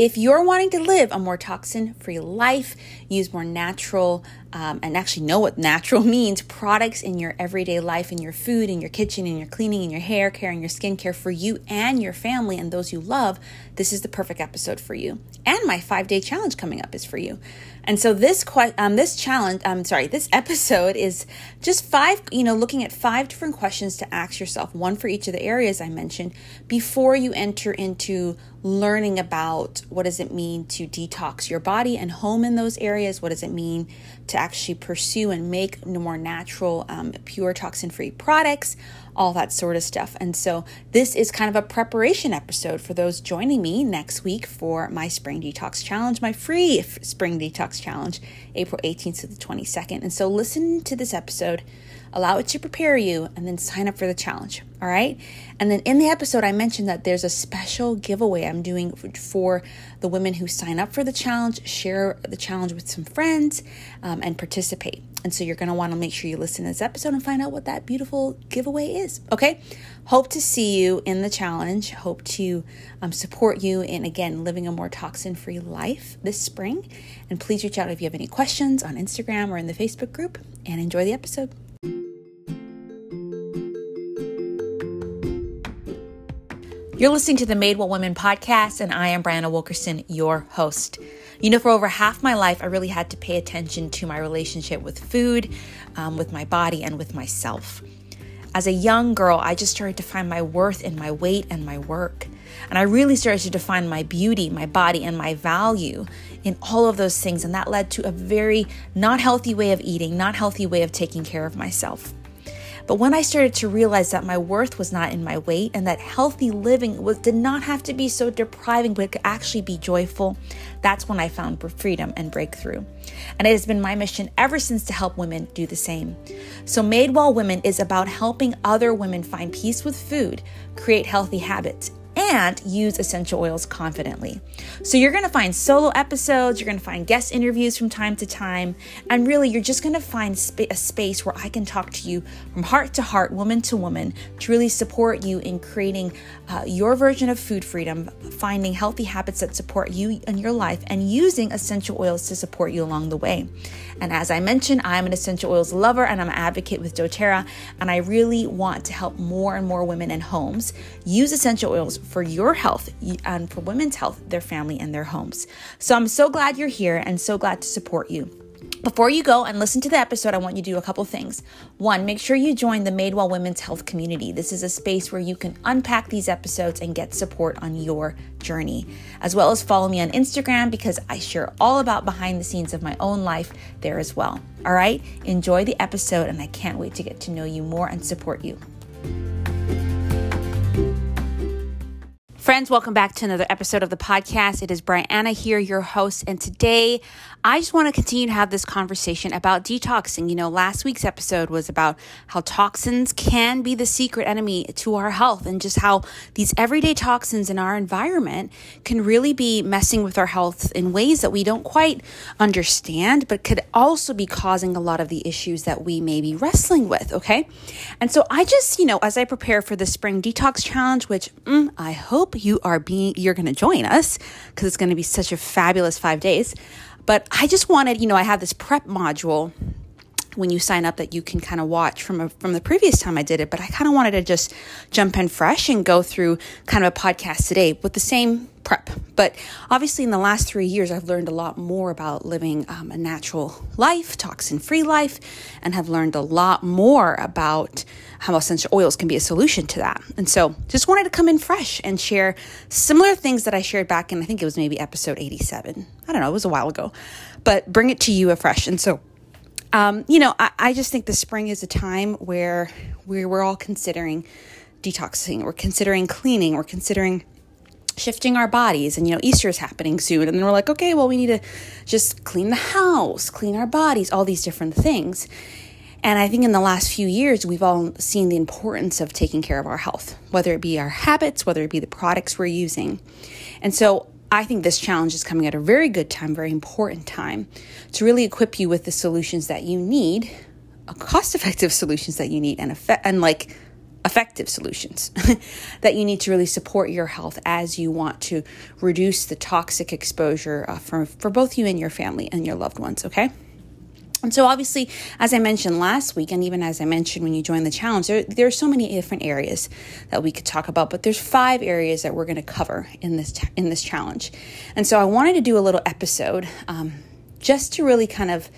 if you're wanting to live a more toxin free life, use more natural, um, and actually know what natural means products in your everyday life, in your food, in your kitchen, in your cleaning, in your hair care, in your skincare for you and your family and those you love, this is the perfect episode for you. And my five day challenge coming up is for you. And so this que- um, this challenge, I'm um, sorry, this episode is just five, you know, looking at five different questions to ask yourself, one for each of the areas I mentioned, before you enter into learning about what does it mean to detox your body and home in those areas. What does it mean to actually pursue and make more natural, um, pure toxin free products? All that sort of stuff. And so this is kind of a preparation episode for those joining me next week for my Spring Detox Challenge, my free Spring Detox Challenge, April 18th to the 22nd. And so listen to this episode allow it to prepare you, and then sign up for the challenge. All right. And then in the episode, I mentioned that there's a special giveaway I'm doing for the women who sign up for the challenge, share the challenge with some friends, um, and participate. And so you're going to want to make sure you listen to this episode and find out what that beautiful giveaway is. Okay. Hope to see you in the challenge. Hope to um, support you in, again, living a more toxin free life this spring. And please reach out if you have any questions on Instagram or in the Facebook group and enjoy the episode. You're listening to the Made Well Women podcast, and I am Brianna Wilkerson, your host. You know, for over half my life, I really had to pay attention to my relationship with food, um, with my body, and with myself. As a young girl, I just started to find my worth in my weight and my work. And I really started to define my beauty, my body, and my value in all of those things. And that led to a very not healthy way of eating, not healthy way of taking care of myself. But when I started to realize that my worth was not in my weight and that healthy living was did not have to be so depriving but could actually be joyful, that's when I found freedom and breakthrough. And it has been my mission ever since to help women do the same. So Made Well Women is about helping other women find peace with food, create healthy habits, and use essential oils confidently. So you're going to find solo episodes, you're going to find guest interviews from time to time, and really you're just going to find a space where I can talk to you from heart to heart, woman to woman, to really support you in creating uh, your version of food freedom, finding healthy habits that support you and your life, and using essential oils to support you along the way. And as I mentioned, I'm an essential oils lover and I'm an advocate with doTERRA, and I really want to help more and more women and homes use essential oils for your health and for women's health, their family, and their homes. So I'm so glad you're here and so glad to support you. Before you go and listen to the episode, I want you to do a couple things. One, make sure you join the Made Well Women's Health community. This is a space where you can unpack these episodes and get support on your journey, as well as follow me on Instagram because I share all about behind the scenes of my own life there as well. All right, enjoy the episode, and I can't wait to get to know you more and support you. Friends, welcome back to another episode of the podcast. It is Brianna here, your host, and today I just want to continue to have this conversation about detoxing. You know, last week's episode was about how toxins can be the secret enemy to our health and just how these everyday toxins in our environment can really be messing with our health in ways that we don't quite understand, but could also be causing a lot of the issues that we may be wrestling with. Okay. And so I just, you know, as I prepare for the spring detox challenge, which mm, I hope you are being, you're going to join us because it's going to be such a fabulous five days. But I just wanted, you know, I have this prep module when you sign up that you can kind of watch from a, from the previous time I did it, but I kind of wanted to just jump in fresh and go through kind of a podcast today with the same prep. But obviously, in the last three years, I've learned a lot more about living um, a natural life, toxin free life, and have learned a lot more about how essential oils can be a solution to that. And so, just wanted to come in fresh and share similar things that I shared back in, I think it was maybe episode 87. I don't know, it was a while ago, but bring it to you afresh. And so, um, you know, I, I just think the spring is a time where we're, we're all considering detoxing, we're considering cleaning, we're considering shifting our bodies and you know easter is happening soon and then we're like okay well we need to just clean the house clean our bodies all these different things and I think in the last few years, we've all seen the importance of taking care of our health, whether it be our habits, whether it be the products we're using. And so I think this challenge is coming at a very good time, very important time to really equip you with the solutions that you need, cost effective solutions that you need, and, effect- and like effective solutions that you need to really support your health as you want to reduce the toxic exposure uh, for, for both you and your family and your loved ones, okay? And so, obviously, as I mentioned last week, and even as I mentioned when you joined the challenge, there, there are so many different areas that we could talk about. But there's five areas that we're going to cover in this in this challenge. And so, I wanted to do a little episode um, just to really kind of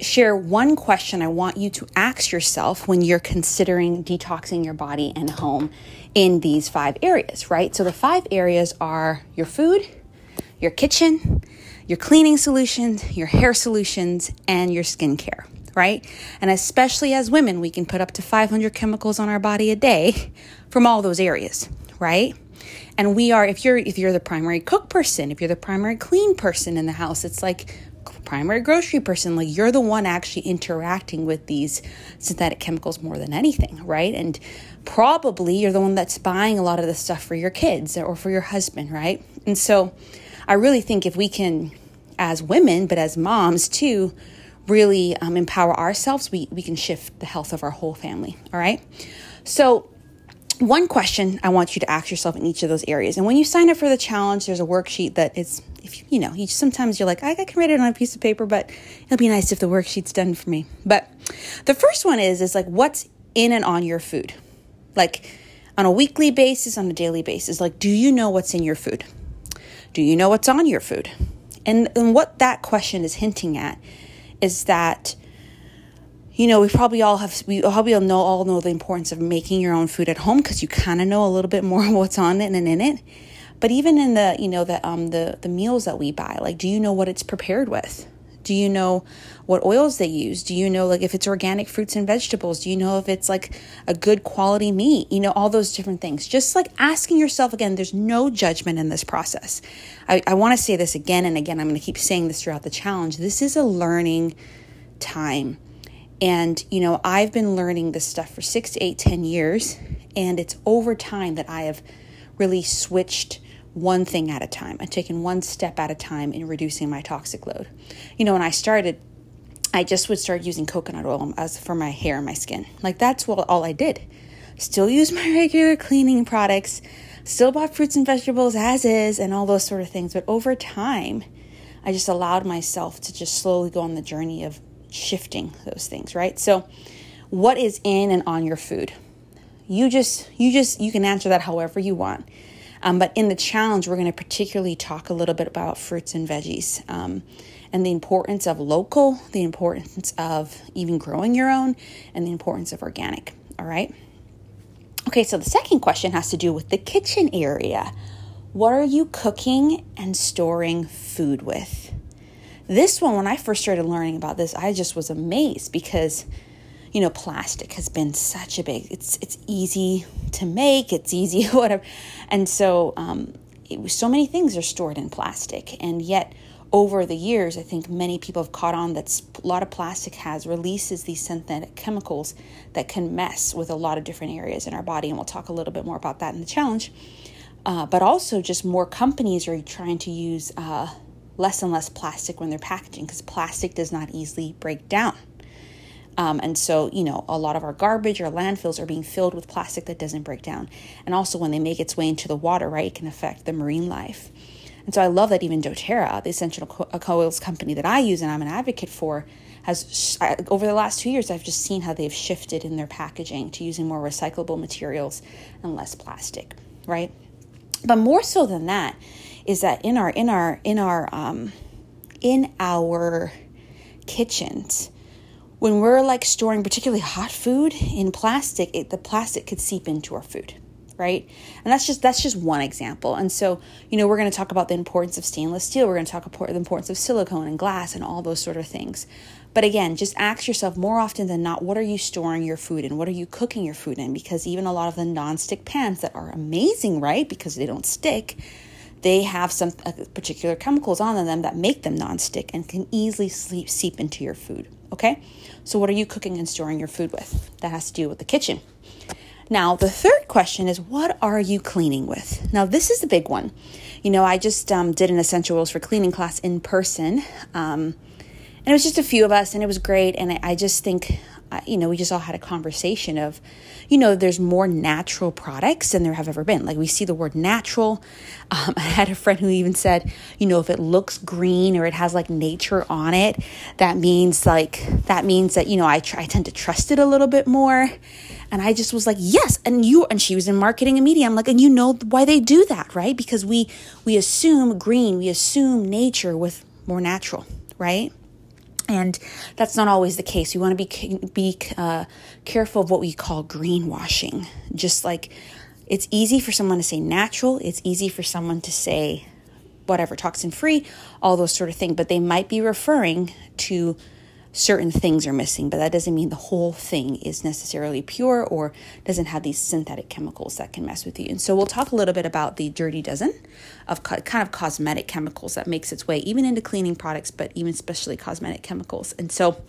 share one question I want you to ask yourself when you're considering detoxing your body and home in these five areas, right? So the five areas are your food, your kitchen, your cleaning solutions, your hair solutions, and your skincare, right? And especially as women, we can put up to 500 chemicals on our body a day from all those areas, right? And we are if you're if you're the primary cook person, if you're the primary clean person in the house, it's like primary grocery person, like you're the one actually interacting with these synthetic chemicals more than anything, right? And probably you're the one that's buying a lot of the stuff for your kids or for your husband, right? And so I really think if we can, as women, but as moms too, really um, empower ourselves, we, we can shift the health of our whole family, all right? So one question I want you to ask yourself in each of those areas. And when you sign up for the challenge, there's a worksheet that is, if you, you know, you sometimes you're like, I can write it on a piece of paper, but it'll be nice if the worksheet's done for me. But the first one is, is like, what's in and on your food? Like on a weekly basis, on a daily basis. Like, do you know what's in your food? Do you know what's on your food? And, and what that question is hinting at is that you know, we probably all have, we probably all know, all know the importance of making your own food at home because you kind of know a little bit more what's on it and in it. But even in the, you know, the, um, the, the meals that we buy, like, do you know what it's prepared with? Do you know what oils they use? Do you know, like, if it's organic fruits and vegetables? Do you know if it's like a good quality meat? You know, all those different things. Just like asking yourself again, there's no judgment in this process. I, I want to say this again and again. I'm going to keep saying this throughout the challenge. This is a learning time and, you know, I've been learning this stuff for six to eight, ten years. And it's over time that I have really switched one thing at a time. I've taken one step at a time in reducing my toxic load. You know, when I started, I just would start using coconut oil as for my hair and my skin. Like that's what all I did. Still use my regular cleaning products, still bought fruits and vegetables as is and all those sort of things. But over time, I just allowed myself to just slowly go on the journey of shifting those things, right? So, what is in and on your food? You just, you just, you can answer that however you want. Um, but in the challenge, we're going to particularly talk a little bit about fruits and veggies um, and the importance of local, the importance of even growing your own, and the importance of organic. All right. Okay, so the second question has to do with the kitchen area. What are you cooking and storing food with? This one, when I first started learning about this, I just was amazed because, you know, plastic has been such a big. It's it's easy to make. It's easy whatever, and so um, it, so many things are stored in plastic, and yet over the years, I think many people have caught on that a lot of plastic has releases these synthetic chemicals that can mess with a lot of different areas in our body, and we'll talk a little bit more about that in the challenge. Uh, but also, just more companies are trying to use uh, less and less plastic when they're packaging because plastic does not easily break down. Um, and so, you know, a lot of our garbage, our landfills are being filled with plastic that doesn't break down. And also, when they make its way into the water, right, it can affect the marine life. And so, I love that even doTERRA, the essential oils company that I use and I'm an advocate for, has over the last two years, I've just seen how they've shifted in their packaging to using more recyclable materials and less plastic, right? But more so than that, is that in our in our in our um, in our kitchens when we're like storing particularly hot food in plastic it, the plastic could seep into our food right? And that's just that's just one example. And so you know we're going to talk about the importance of stainless steel. We're going to talk about the importance of silicone and glass and all those sort of things. But again just ask yourself more often than not what are you storing your food in? What are you cooking your food in? Because even a lot of the non-stick pans that are amazing right? Because they don't stick they have some uh, particular chemicals on them that make them non-stick and can easily seep into your food. Okay, so what are you cooking and storing your food with? That has to do with the kitchen. Now, the third question is what are you cleaning with? Now, this is the big one. You know, I just um, did an essential oils for cleaning class in person, um, and it was just a few of us, and it was great. And I just think you know, we just all had a conversation of, you know, there's more natural products than there have ever been. Like we see the word natural. Um, I had a friend who even said, you know, if it looks green or it has like nature on it, that means like, that means that, you know, I, try, I tend to trust it a little bit more. And I just was like, yes. And you, and she was in marketing and media. I'm like, and you know why they do that, right? Because we, we assume green, we assume nature with more natural, right? And that's not always the case. We want to be be uh, careful of what we call greenwashing. Just like it's easy for someone to say natural, it's easy for someone to say whatever toxin free, all those sort of things. But they might be referring to certain things are missing, but that doesn't mean the whole thing is necessarily pure or doesn't have these synthetic chemicals that can mess with you. And so we'll talk a little bit about the dirty dozen of co- kind of cosmetic chemicals that makes its way even into cleaning products, but even especially cosmetic chemicals. And so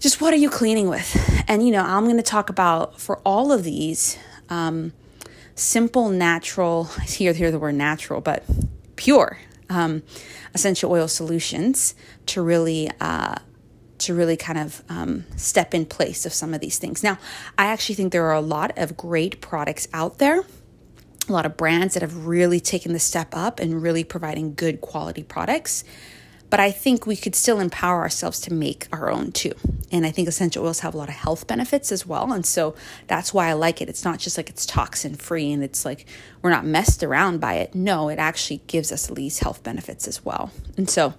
just what are you cleaning with? And you know, I'm going to talk about for all of these um, simple, natural. I hear hear the word natural, but pure um, essential oil solutions to really uh, to really kind of um, step in place of some of these things. Now, I actually think there are a lot of great products out there, a lot of brands that have really taken the step up and really providing good quality products but I think we could still empower ourselves to make our own too. And I think essential oils have a lot of health benefits as well. And so that's why I like it. It's not just like it's toxin free and it's like we're not messed around by it. No, it actually gives us these health benefits as well. And so,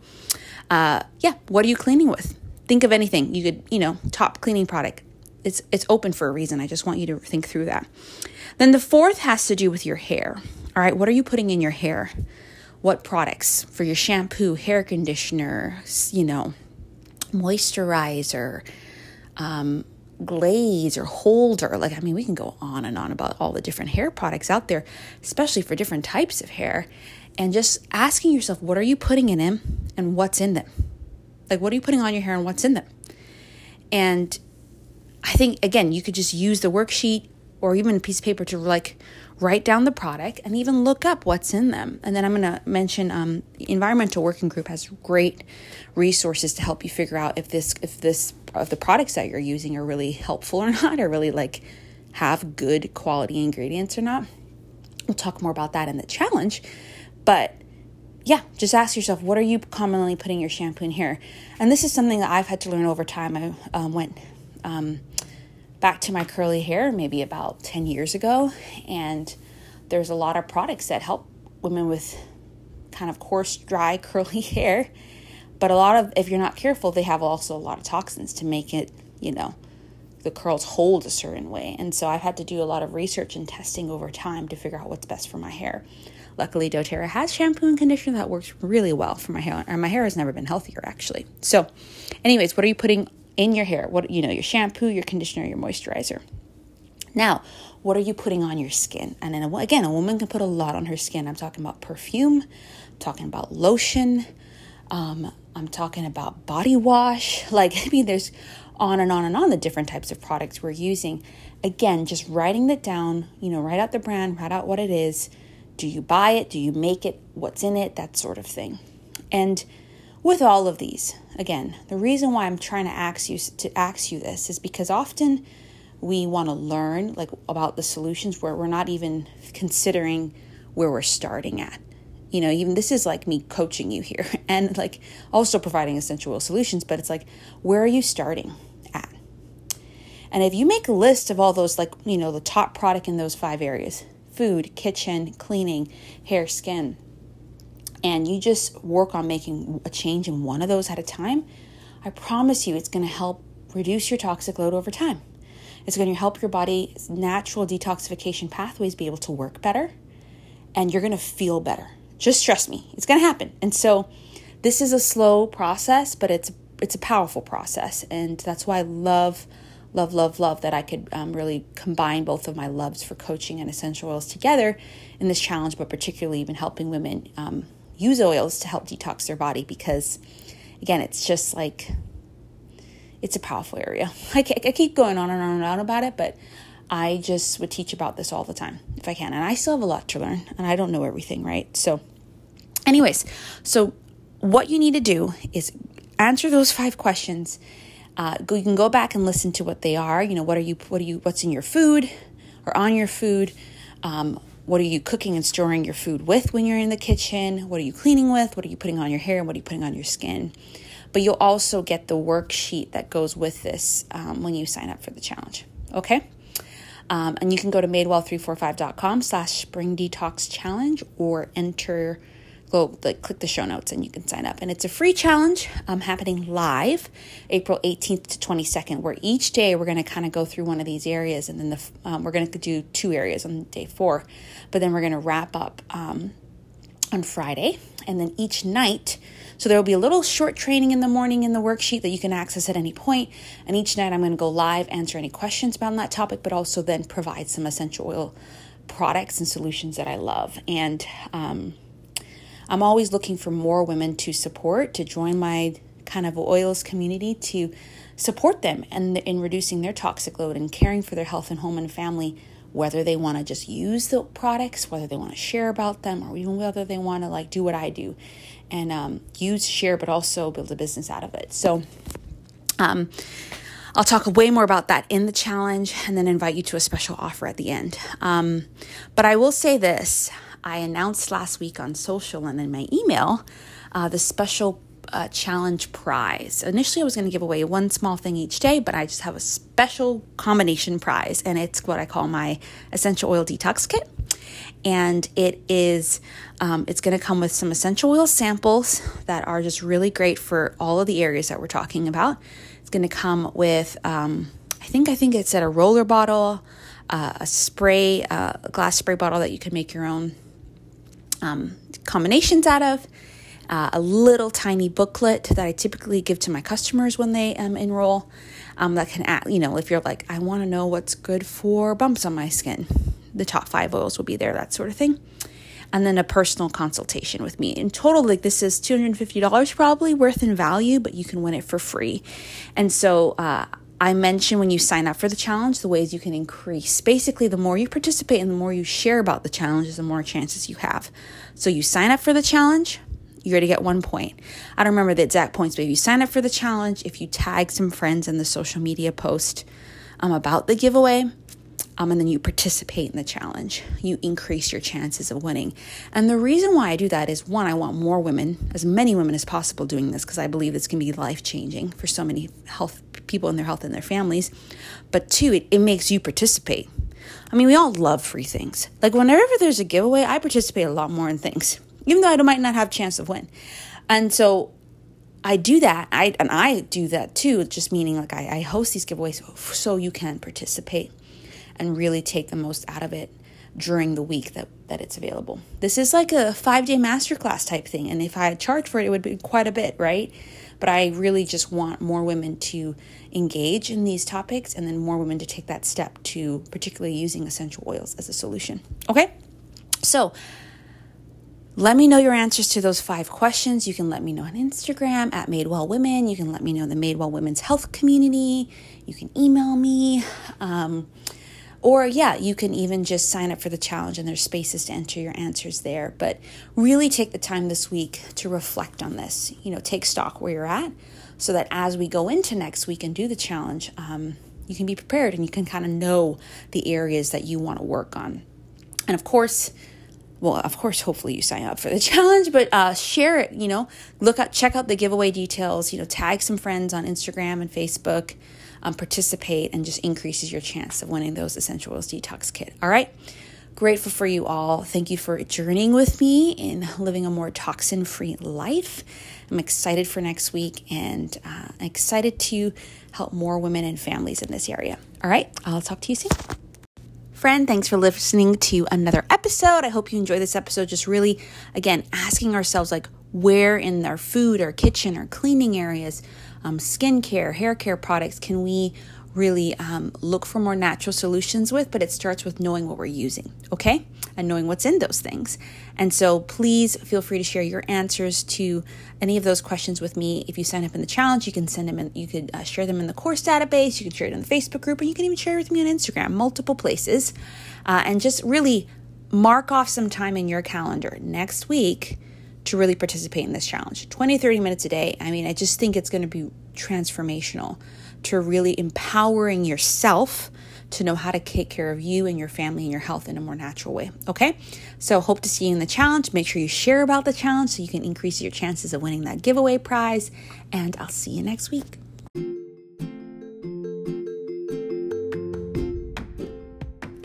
uh, yeah, what are you cleaning with? Think of anything. You could, you know, top cleaning product. It's it's open for a reason. I just want you to think through that. Then the fourth has to do with your hair. All right, what are you putting in your hair? What products for your shampoo, hair conditioner, you know, moisturizer, um, glaze or holder. Like, I mean, we can go on and on about all the different hair products out there, especially for different types of hair. And just asking yourself, what are you putting in them and what's in them? Like, what are you putting on your hair and what's in them? And I think, again, you could just use the worksheet or even a piece of paper to like write down the product and even look up what's in them. And then I'm going to mention um, the environmental working group has great resources to help you figure out if this if this of the products that you're using are really helpful or not, or really like have good quality ingredients or not. We'll talk more about that in the challenge, but yeah, just ask yourself what are you commonly putting your shampoo in here? And this is something that I've had to learn over time. I um, went um, back to my curly hair maybe about 10 years ago. And there's a lot of products that help women with kind of coarse, dry, curly hair. But a lot of, if you're not careful, they have also a lot of toxins to make it, you know, the curls hold a certain way. And so I've had to do a lot of research and testing over time to figure out what's best for my hair. Luckily, doTERRA has shampoo and conditioner that works really well for my hair, and my hair has never been healthier actually. So, anyways, what are you putting in your hair. What you know, your shampoo, your conditioner, your moisturizer. Now, what are you putting on your skin? And then again, a woman can put a lot on her skin. I'm talking about perfume, I'm talking about lotion, um, I'm talking about body wash. Like, I mean, there's on and on and on the different types of products we're using. Again, just writing that down, you know, write out the brand, write out what it is. Do you buy it? Do you make it? What's in it? That sort of thing. And with all of these, again, the reason why I'm trying to ask you to ask you this is because often we want to learn like about the solutions where we're not even considering where we're starting at. You know, even this is like me coaching you here and like also providing essential solutions, but it's like where are you starting at? And if you make a list of all those like, you know, the top product in those five areas, food, kitchen, cleaning, hair, skin, and you just work on making a change in one of those at a time, I promise you it's going to help reduce your toxic load over time. It's going to help your body's natural detoxification pathways be able to work better, and you're going to feel better. Just trust me, it's going to happen. And so, this is a slow process, but it's it's a powerful process, and that's why I love, love, love, love that I could um, really combine both of my loves for coaching and essential oils together in this challenge, but particularly even helping women um, use oils to help detox their body because, again, it's just like it's a powerful area. I, I keep going on and on and on about it, but I just would teach about this all the time if I can. And I still have a lot to learn and I don't know everything, right? So, anyways, so what you need to do is answer those five questions. Uh, you can go back and listen to what they are. You know, what are you, what are you, what's in your food or on your food? Um, what are you cooking and storing your food with when you're in the kitchen? What are you cleaning with? What are you putting on your hair? What are you putting on your skin? But you'll also get the worksheet that goes with this um, when you sign up for the challenge. Okay? Um, and you can go to madewell345.com slash spring detox challenge or enter go like click the show notes and you can sign up and it's a free challenge um, happening live april 18th to 22nd where each day we're going to kind of go through one of these areas and then the um, we're going to do two areas on day four but then we're going to wrap up um, on friday and then each night so there will be a little short training in the morning in the worksheet that you can access at any point. And each night I'm going to go live, answer any questions about that topic, but also then provide some essential oil products and solutions that I love. And um, I'm always looking for more women to support, to join my kind of oils community to support them and in reducing their toxic load and caring for their health and home and family whether they want to just use the products, whether they want to share about them, or even whether they want to like do what I do and um, use, share, but also build a business out of it. So, um, I'll talk way more about that in the challenge and then invite you to a special offer at the end. Um, but I will say this I announced last week on social and in my email uh, the special uh, challenge prize. Initially, I was going to give away one small thing each day, but I just have a special combination prize, and it's what I call my essential oil detox kit. And it is, um, it's going to come with some essential oil samples that are just really great for all of the areas that we're talking about. It's going to come with, um, I think, I think it's at a roller bottle, uh, a spray, uh, a glass spray bottle that you can make your own um, combinations out of uh, a little tiny booklet that I typically give to my customers when they um, enroll. Um, that can, add, you know, if you're like, I want to know what's good for bumps on my skin, the top five oils will be there, that sort of thing. And then a personal consultation with me. In total, like this is $250 probably worth in value, but you can win it for free. And so, uh, I mentioned when you sign up for the challenge the ways you can increase. Basically, the more you participate and the more you share about the challenges, the more chances you have. So you sign up for the challenge, you're going to get one point. I don't remember the exact points, but if you sign up for the challenge, if you tag some friends in the social media post um, about the giveaway, um, and then you participate in the challenge, you increase your chances of winning. And the reason why I do that is one, I want more women, as many women as possible, doing this because I believe this can be life changing for so many health people in their health and their families. But two, it, it makes you participate. I mean, we all love free things. Like whenever there's a giveaway, I participate a lot more in things even though I might not have a chance of win. And so I do that. I and I do that too. Just meaning like I, I host these giveaways so you can participate and really take the most out of it during the week that, that it's available. This is like a five day masterclass type thing. And if I had charged for it, it would be quite a bit, right? But I really just want more women to engage in these topics and then more women to take that step to particularly using essential oils as a solution. Okay? So let me know your answers to those five questions. You can let me know on Instagram at Madewell Women. You can let me know in the Madewell Women's Health community. You can email me. Um, or, yeah, you can even just sign up for the challenge and there's spaces to enter your answers there. But really take the time this week to reflect on this. You know, take stock where you're at so that as we go into next week and do the challenge, um, you can be prepared and you can kind of know the areas that you want to work on. And of course, well, of course, hopefully you sign up for the challenge, but uh, share it. You know, look up, check out the giveaway details. You know, tag some friends on Instagram and Facebook. Um, participate and just increases your chance of winning those essential oils detox kit. All right. Grateful for you all. Thank you for journeying with me in living a more toxin free life. I'm excited for next week and uh, excited to help more women and families in this area. All right. I'll talk to you soon friend. Thanks for listening to another episode. I hope you enjoyed this episode. Just really, again, asking ourselves like where in our food or kitchen or cleaning areas, um, skincare, hair care products can we really um, look for more natural solutions with, but it starts with knowing what we're using, okay? And knowing what's in those things. And so please feel free to share your answers to any of those questions with me. If you sign up in the challenge, you can send them in, you could uh, share them in the course database, you can share it in the Facebook group, and you can even share it with me on Instagram, multiple places. Uh, and just really mark off some time in your calendar next week to really participate in this challenge 20 30 minutes a day i mean i just think it's going to be transformational to really empowering yourself to know how to take care of you and your family and your health in a more natural way. Okay? So, hope to see you in the challenge. Make sure you share about the challenge so you can increase your chances of winning that giveaway prize. And I'll see you next week.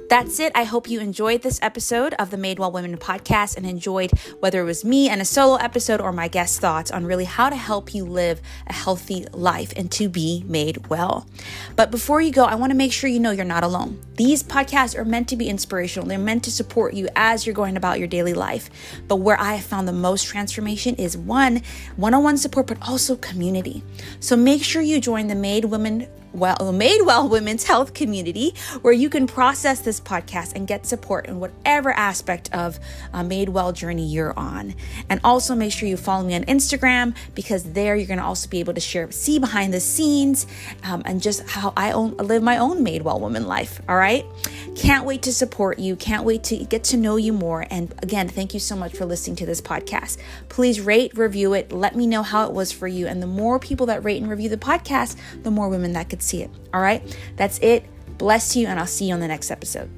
That's it. I hope you enjoyed this episode of the Made Well Women podcast and enjoyed whether it was me and a solo episode or my guest thoughts on really how to help you live a healthy life and to be made well. But before you go, I want to make sure you know you're not alone. These podcasts are meant to be inspirational, they're meant to support you as you're going about your daily life. But where I have found the most transformation is one, one on one support, but also community. So make sure you join the Made Women well Madewell Women's Health community where you can process this podcast and get support in whatever aspect of a Made Well journey you're on. And also make sure you follow me on Instagram because there you're going to also be able to share, see behind the scenes, um, and just how I own, live my own made well woman life. All right. Can't wait to support you. Can't wait to get to know you more. And again, thank you so much for listening to this podcast. Please rate, review it. Let me know how it was for you. And the more people that rate and review the podcast, the more women that could see it. All right, that's it. Bless you, and I'll see you on the next episode.